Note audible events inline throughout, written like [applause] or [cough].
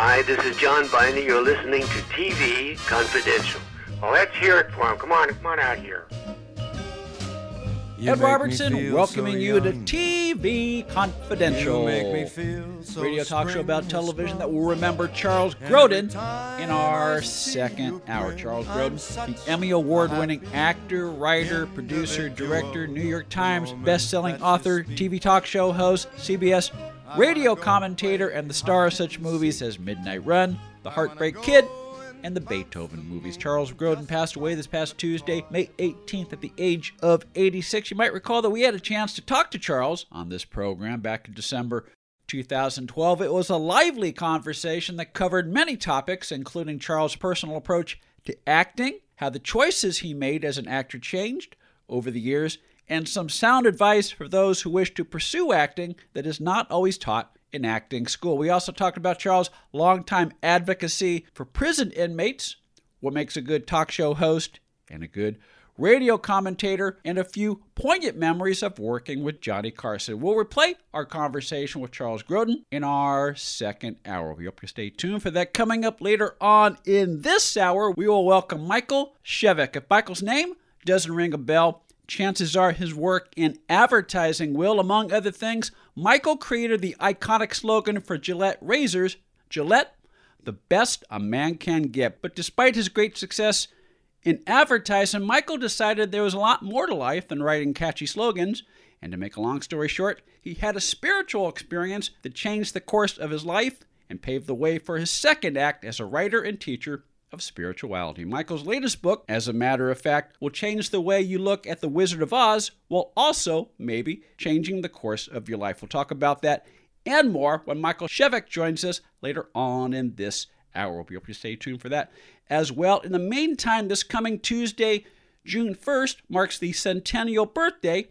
Hi, this is John Binder. You're listening to TV Confidential. Well, let's hear it for him. Come on, come on out here. You Ed Robertson welcoming so you to TV Confidential, so radio talk show about television that will remember Charles Grodin in our second hour. Charles Grodin, the Emmy Award winning actor, writer, producer, director, New York Times best-selling author, TV talk show host, CBS radio commentator, and the star of such movies as Midnight Run, The Heartbreak Kid, and the Beethoven movies. Charles Grodin passed away this past Tuesday, May 18th, at the age of 86. You might recall that we had a chance to talk to Charles on this program back in December 2012. It was a lively conversation that covered many topics, including Charles' personal approach to acting, how the choices he made as an actor changed over the years, and some sound advice for those who wish to pursue acting that is not always taught in acting school. We also talked about Charles' longtime advocacy for prison inmates, what makes a good talk show host and a good radio commentator, and a few poignant memories of working with Johnny Carson. We'll replay our conversation with Charles Grodin in our second hour. We hope you stay tuned for that. Coming up later on in this hour, we will welcome Michael Shevek. If Michael's name doesn't ring a bell, chances are his work in advertising will, among other things. Michael created the iconic slogan for Gillette razors Gillette, the best a man can get. But despite his great success in advertising, Michael decided there was a lot more to life than writing catchy slogans. And to make a long story short, he had a spiritual experience that changed the course of his life and paved the way for his second act as a writer and teacher of spirituality. Michael's latest book, as a matter of fact, will change the way you look at The Wizard of Oz while also maybe changing the course of your life. We'll talk about that and more when Michael Shevek joins us later on in this hour. We'll be able to stay tuned for that as well. In the meantime, this coming Tuesday, June 1st, marks the centennial birthday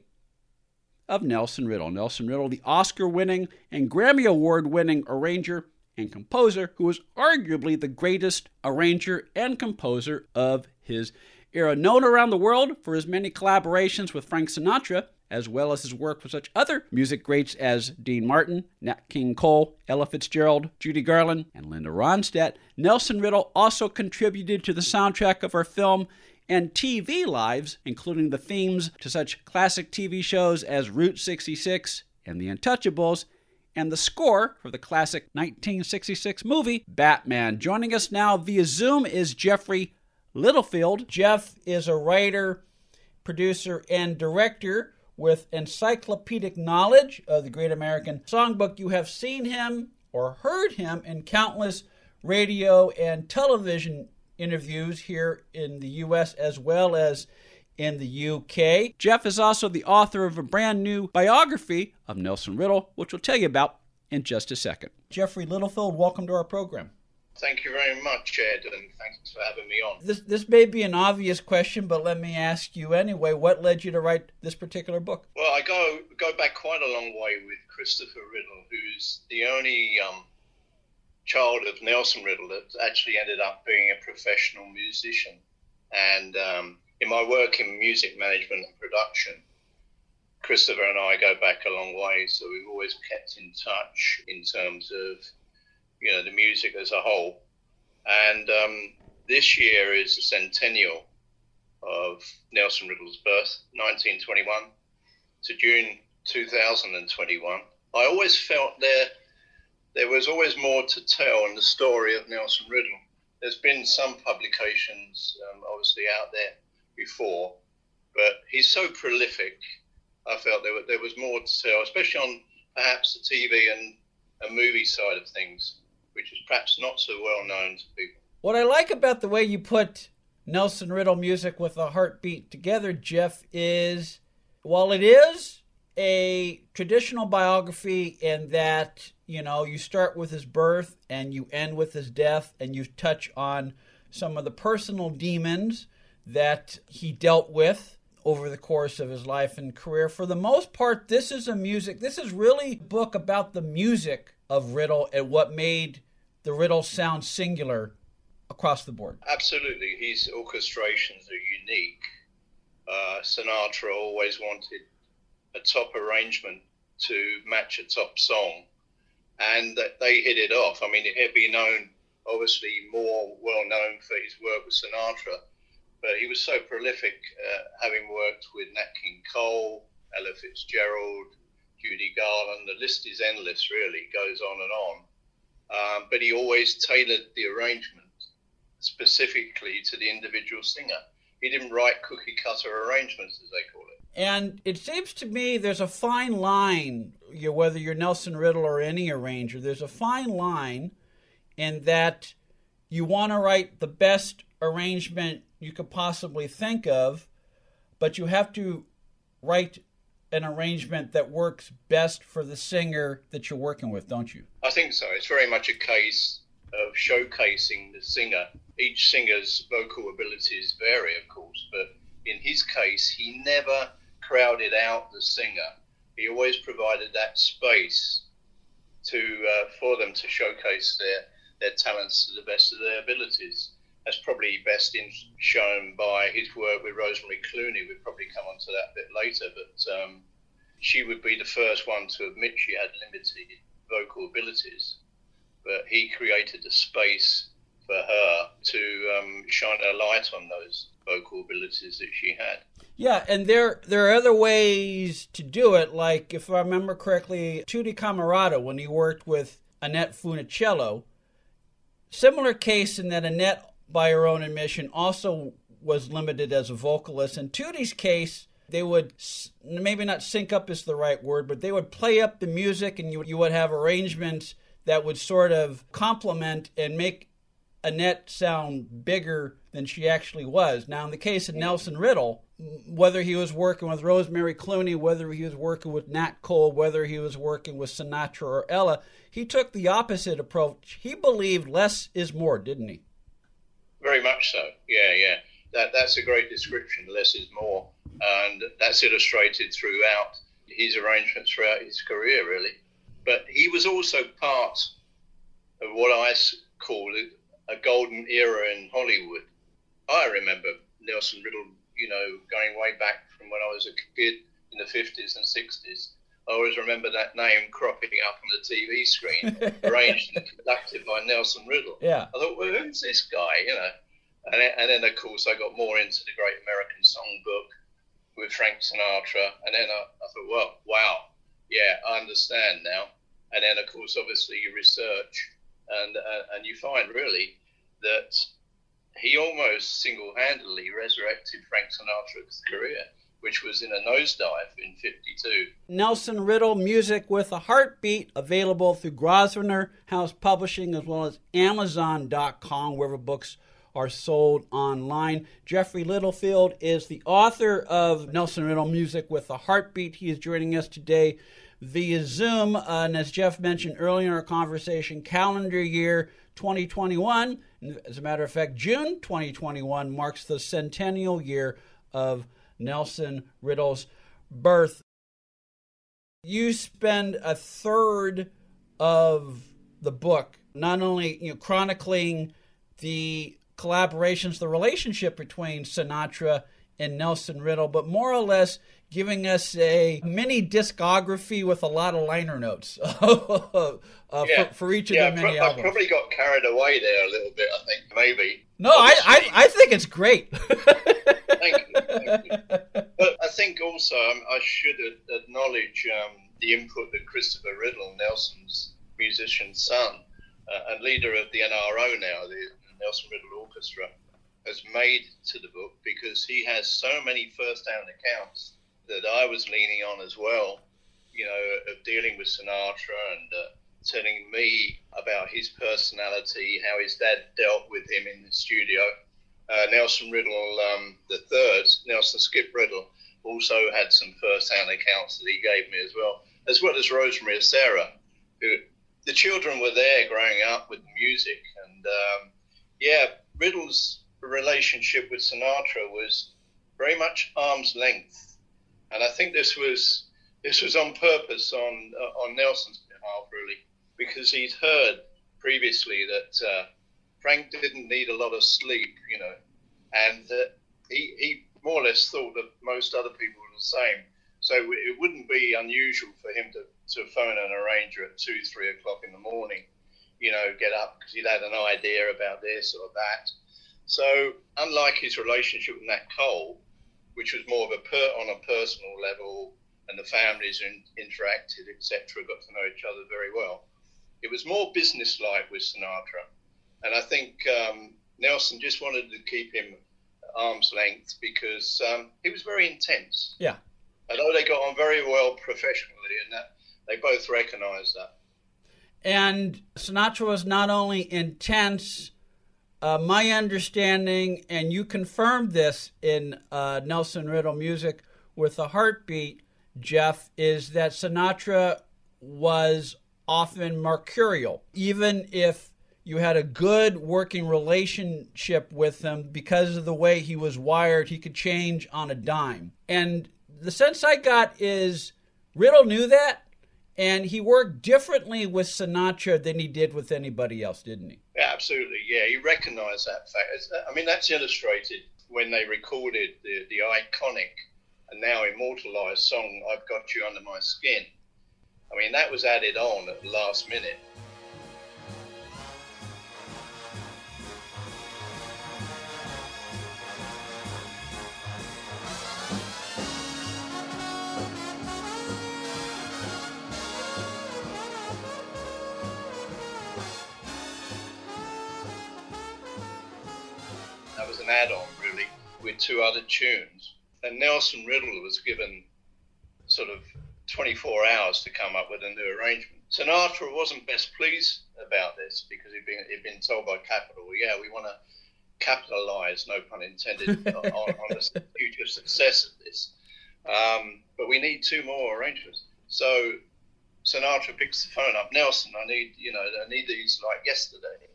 of Nelson Riddle. Nelson Riddle, the Oscar winning and Grammy Award winning arranger and composer who was arguably the greatest arranger and composer of his era. Known around the world for his many collaborations with Frank Sinatra, as well as his work with such other music greats as Dean Martin, Nat King Cole, Ella Fitzgerald, Judy Garland, and Linda Ronstadt, Nelson Riddle also contributed to the soundtrack of our film and TV lives, including the themes to such classic TV shows as Route 66 and The Untouchables, and the score for the classic 1966 movie Batman. Joining us now via Zoom is Geoffrey Littlefield. Jeff is a writer, producer, and director with encyclopedic knowledge of the Great American Songbook. You have seen him or heard him in countless radio and television interviews here in the U.S. as well as in the UK. Jeff is also the author of a brand new biography of Nelson Riddle, which we'll tell you about in just a second. Geoffrey Littlefield, welcome to our program. Thank you very much, Ed, and thanks for having me on. This this may be an obvious question, but let me ask you anyway. What led you to write this particular book? Well, I go go back quite a long way with Christopher Riddle, who's the only um, child of Nelson Riddle that actually ended up being a professional musician. And um, in my work in music management and production, Christopher and I go back a long way, so we've always kept in touch in terms of you know the music as a whole. And um, this year is the centennial of Nelson Riddle's birth, 1921 to June 2021. I always felt there there was always more to tell in the story of Nelson Riddle. There's been some publications, um, obviously, out there before, but he's so prolific. I felt there, there was more to tell, especially on perhaps the TV and a movie side of things, which is perhaps not so well known to people. What I like about the way you put Nelson Riddle music with a heartbeat together, Jeff, is while it is a traditional biography in that, you know, you start with his birth and you end with his death and you touch on some of the personal demons that he dealt with over the course of his life and career. For the most part, this is a music, this is really a book about the music of Riddle and what made the Riddle sound singular across the board. Absolutely. His orchestrations are unique. Uh, Sinatra always wanted a top arrangement to match a top song. and that they hit it off. I mean, he'd be known, obviously, more well known for his work with Sinatra, but he was so prolific, uh, having worked with Nat King Cole, Ella Fitzgerald, Judy Garland. The list is endless, really, goes on and on. Um, but he always tailored the arrangement specifically to the individual singer. He didn't write cookie cutter arrangements, as they call it. And it seems to me there's a fine line, whether you're Nelson Riddle or any arranger, there's a fine line in that you want to write the best arrangement you could possibly think of, but you have to write an arrangement that works best for the singer that you're working with, don't you? I think so. It's very much a case of showcasing the singer. Each singer's vocal abilities vary, of course, but in his case, he never crowded out the singer. He always provided that space to uh, for them to showcase their their talents to the best of their abilities. That's probably best in, shown by his work with Rosemary Clooney. We'll probably come on to that a bit later, but um, she would be the first one to admit she had limited vocal abilities. But he created a space for her to um, shine a light on those vocal abilities that she had. Yeah, and there there are other ways to do it. Like if I remember correctly, Tutti Camarata when he worked with Annette Funicello, similar case in that Annette, by her own admission, also was limited as a vocalist. In Tutti's case, they would maybe not sync up is the right word, but they would play up the music, and you you would have arrangements that would sort of complement and make Annette sound bigger than she actually was. Now, in the case of Nelson Riddle, whether he was working with Rosemary Clooney, whether he was working with Nat Cole, whether he was working with Sinatra or Ella, he took the opposite approach. He believed less is more, didn't he? Very much so. Yeah, yeah. That that's a great description. Less is more, and that's illustrated throughout his arrangements throughout his career, really. But he was also part of what I call a golden era in Hollywood. I remember Nelson Riddle you know, going way back from when I was a kid in the 50s and 60s. I always remember that name cropping up on the TV screen, [laughs] arranged and conducted by Nelson Riddle. Yeah. I thought, well, who's this guy? You know, and then, and then of course I got more into the Great American Songbook with Frank Sinatra, and then I, I thought, well, wow, yeah, I understand now. And then of course, obviously, you research and uh, and you find really that he almost single handedly resurrected Frank Sinatra's career, which was in a nosedive in 52. Nelson Riddle, Music with a Heartbeat, available through Grosvenor House Publishing as well as Amazon.com, wherever books are sold online. Geoffrey Littlefield is the author of Nelson Riddle, Music with a Heartbeat. He is joining us today via Zoom. Uh, and as Jeff mentioned earlier in our conversation, calendar year 2021. As a matter of fact, June 2021 marks the centennial year of Nelson Riddle's birth. You spend a third of the book not only you know, chronicling the collaborations, the relationship between Sinatra and Nelson Riddle, but more or less giving us a mini discography with a lot of liner notes [laughs] uh, yeah. for, for, each of yeah, the many pro- albums. I probably got carried away there a little bit. I think maybe. No, I, I, I think it's great. [laughs] thank. But I think also um, I should acknowledge um, the input that Christopher Riddle, Nelson's musician son, uh, and leader of the NRO now, the Nelson Riddle Orchestra, has made to the book because he has so many first-hand accounts that I was leaning on as well, you know, of dealing with Sinatra and uh, telling me about his personality, how his dad dealt with him in the studio. Uh, Nelson Riddle, um, the third, Nelson Skip Riddle, also had some first-hand accounts that he gave me as well, as well as Rosemary and Sarah, who the children were there growing up with music, and um, yeah, Riddle's relationship with Sinatra was very much arm's length and I think this was this was on purpose on uh, on Nelson's behalf, really, because he'd heard previously that uh, Frank didn't need a lot of sleep, you know, and uh, he he more or less thought that most other people were the same. So it wouldn't be unusual for him to, to phone an arranger at two, three o'clock in the morning, you know, get up because he'd had an idea about this or that. So unlike his relationship with Nat Cole, which was more of a per, on a personal level, and the families in, interacted, etc., got to know each other very well. It was more business-like with Sinatra, and I think um, Nelson just wanted to keep him arm's length because um, he was very intense. Yeah. Although they got on very well professionally, and that they both recognised that. And Sinatra was not only intense. Uh, my understanding, and you confirmed this in uh, Nelson Riddle music with a heartbeat, Jeff, is that Sinatra was often mercurial. Even if you had a good working relationship with him, because of the way he was wired, he could change on a dime. And the sense I got is Riddle knew that, and he worked differently with Sinatra than he did with anybody else, didn't he? Yeah, absolutely. Yeah, he recognized that fact. I mean, that's illustrated when they recorded the, the iconic and now immortalized song, I've Got You Under My Skin. I mean, that was added on at the last minute. An add on, really, with two other tunes and Nelson Riddle was given sort of 24 hours to come up with a new arrangement. Sinatra wasn't best pleased about this because he'd been, he'd been told by Capitol, yeah, we want to capitalize, no pun intended, [laughs] on, on, the future success of this. Um, but we need two more arrangements. So Sinatra picks the phone up. Nelson, I need, you know, I need these like yesterday.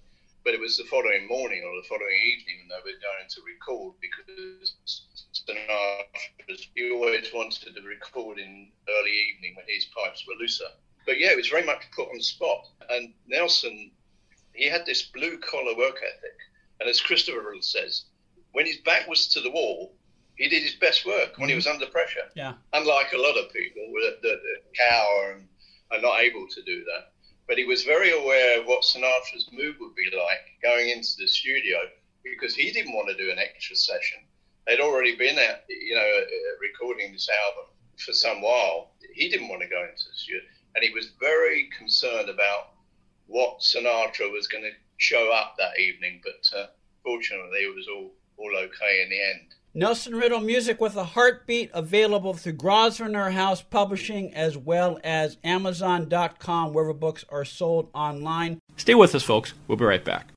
But it was the following morning or the following evening when they were going to record because Sinatra, he always wanted to record in early evening when his pipes were looser. But yeah, it was very much put on the spot. And Nelson, he had this blue collar work ethic. And as Christopher says, when his back was to the wall, he did his best work when he was mm-hmm. under pressure. Yeah. Unlike a lot of people that, that, that cower and are not able to do that. But he was very aware of what Sinatra's mood would be like going into the studio because he didn't want to do an extra session. They'd already been at, you know, uh, recording this album for some while. He didn't want to go into the studio, and he was very concerned about what Sinatra was going to show up that evening. But uh, fortunately, it was all all okay in the end. Nelson Riddle Music with a Heartbeat available through Grosvenor House Publishing as well as Amazon.com, wherever books are sold online. Stay with us, folks. We'll be right back.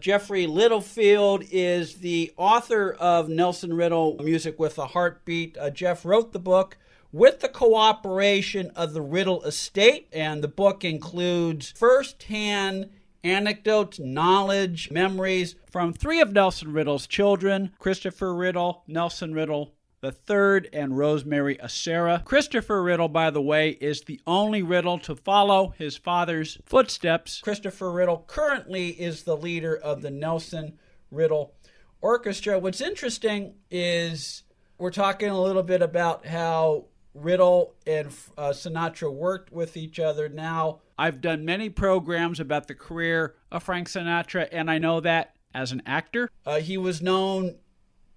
Geoffrey Littlefield is the author of Nelson Riddle Music with a Heartbeat. Uh, Jeff wrote the book with the cooperation of the Riddle Estate, and the book includes firsthand anecdotes, knowledge, memories from three of Nelson Riddle's children Christopher Riddle, Nelson Riddle the third, and Rosemary Acera. Christopher Riddle, by the way, is the only Riddle to follow his father's footsteps. Christopher Riddle currently is the leader of the Nelson Riddle Orchestra. What's interesting is we're talking a little bit about how Riddle and uh, Sinatra worked with each other. Now, I've done many programs about the career of Frank Sinatra, and I know that as an actor, uh, he was known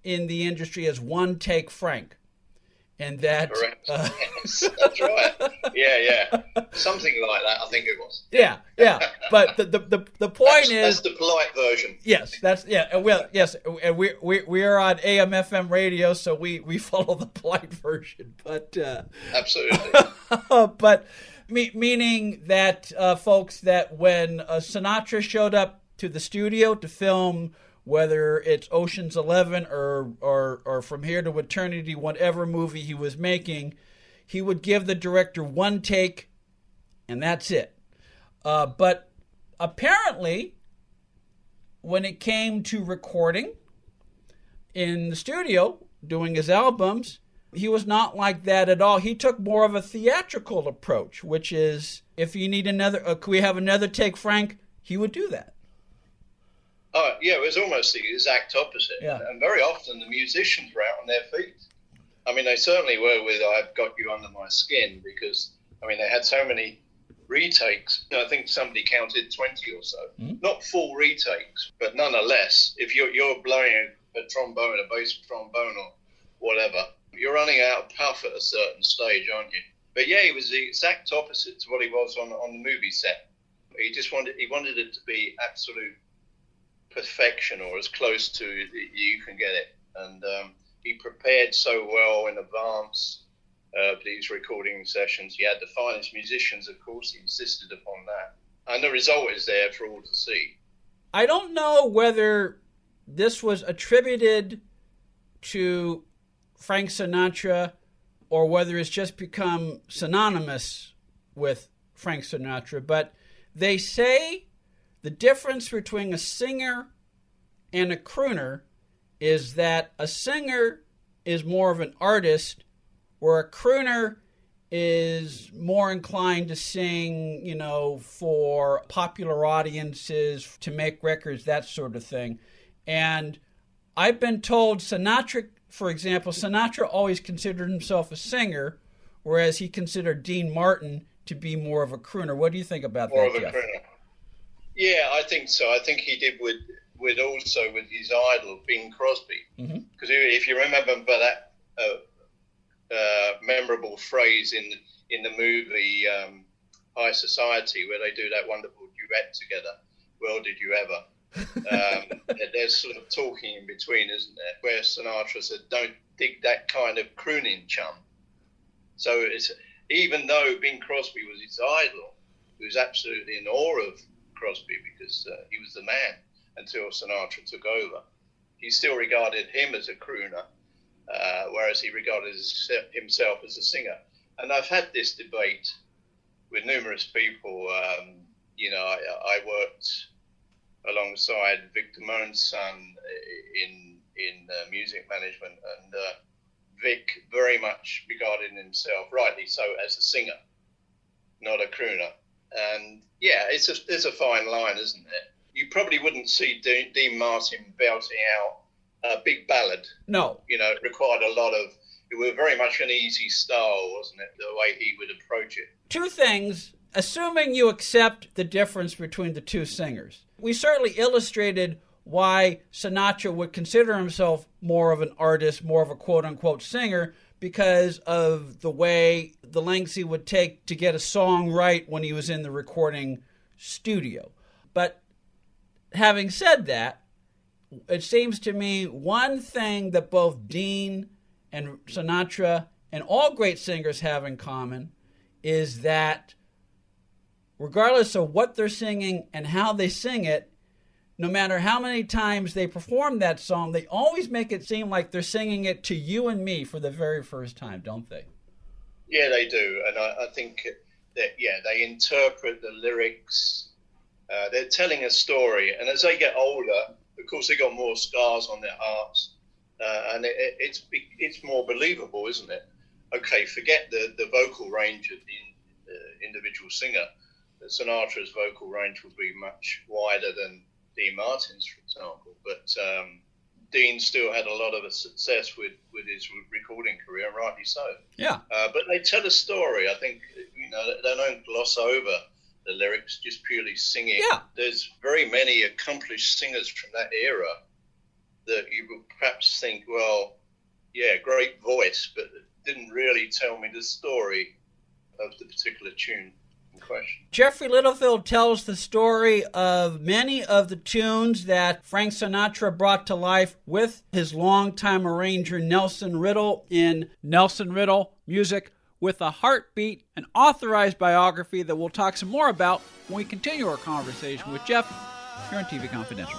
in the industry as One Take Frank. And that. Uh, yes, that's right. Yeah, yeah. Something like that, I think it was. Yeah, yeah. But the, the, the, the point that's, is. That's the polite version. Yes, that's. Yeah, well, yes. And we, we, we are on AM FM radio, so we, we follow the polite version. But. Uh, Absolutely. [laughs] but me, meaning that, uh, folks, that when uh, Sinatra showed up to the studio to film whether it's Ocean's Eleven or, or, or From Here to Eternity, whatever movie he was making, he would give the director one take, and that's it. Uh, but apparently, when it came to recording in the studio, doing his albums, he was not like that at all. He took more of a theatrical approach, which is if you need another, uh, can we have another take, Frank? He would do that. Oh, yeah, it was almost the exact opposite. Yeah. And very often the musicians were out on their feet. I mean, they certainly were with "I've Got You Under My Skin" because I mean they had so many retakes. I think somebody counted twenty or so, mm-hmm. not full retakes, but nonetheless, if you're you're blowing a, a trombone, a bass trombone, or whatever, you're running out of puff at a certain stage, aren't you? But yeah, he was the exact opposite to what he was on on the movie set. He just wanted he wanted it to be absolute perfection or as close to you can get it, and um, he prepared so well in advance of these recording sessions. He had the finest musicians, of course. He insisted upon that, and the result is there for all to see. I don't know whether this was attributed to Frank Sinatra or whether it's just become synonymous with Frank Sinatra, but they say the difference between a singer and a crooner is that a singer is more of an artist, where a crooner is more inclined to sing, you know, for popular audiences, to make records, that sort of thing. And I've been told Sinatra for example, Sinatra always considered himself a singer, whereas he considered Dean Martin to be more of a crooner. What do you think about more that, Jeff? Crooner. Yeah, I think so. I think he did with with also with his idol Bing Crosby, because mm-hmm. if you remember that uh, uh, memorable phrase in in the movie um, High Society where they do that wonderful duet together. Well, did you ever? um, [laughs] there's sort of talking in between, isn't there? Where Sinatra said, "Don't dig that kind of crooning, chum." So it's even though Bing Crosby was his idol, he was absolutely in awe of Crosby because uh, he was the man until Sinatra took over. He still regarded him as a crooner, uh, whereas he regarded himself as a singer. And I've had this debate with numerous people. Um, you know, I, I worked alongside Victor Damone's son in in uh, music management, and uh, Vic very much regarded himself, rightly so, as a singer, not a crooner. And yeah, it's a it's a fine line, isn't it? You probably wouldn't see Dean, Dean Martin belting out a big ballad. No, you know, it required a lot of. It was very much an easy style, wasn't it? The way he would approach it. Two things assuming you accept the difference between the two singers, we certainly illustrated why Sinatra would consider himself more of an artist, more of a quote unquote singer, because of the way, the lengths he would take to get a song right when he was in the recording studio. But having said that, it seems to me one thing that both Dean and Sinatra and all great singers have in common is that regardless of what they're singing and how they sing it, no matter how many times they perform that song, they always make it seem like they're singing it to you and me for the very first time, don't they? Yeah, they do. And I, I think that, yeah, they interpret the lyrics. Uh, they're telling a story. And as they get older, of course, they got more scars on their hearts. Uh, and it, it, it's it's more believable, isn't it? Okay, forget the, the vocal range of the uh, individual singer Sinatra's vocal range would be much wider than Dean Martin's, for example. But um, Dean still had a lot of success with, with his recording career, and rightly so. Yeah. Uh, but they tell a story. I think you know they don't gloss over the lyrics, just purely singing. Yeah. There's very many accomplished singers from that era that you would perhaps think, well, yeah, great voice, but didn't really tell me the story of the particular tune question. Geoffrey Littlefield tells the story of many of the tunes that Frank Sinatra brought to life with his longtime arranger Nelson Riddle in Nelson Riddle Music with a Heartbeat, an authorized biography that we'll talk some more about when we continue our conversation with Jeff here on TV Confidential.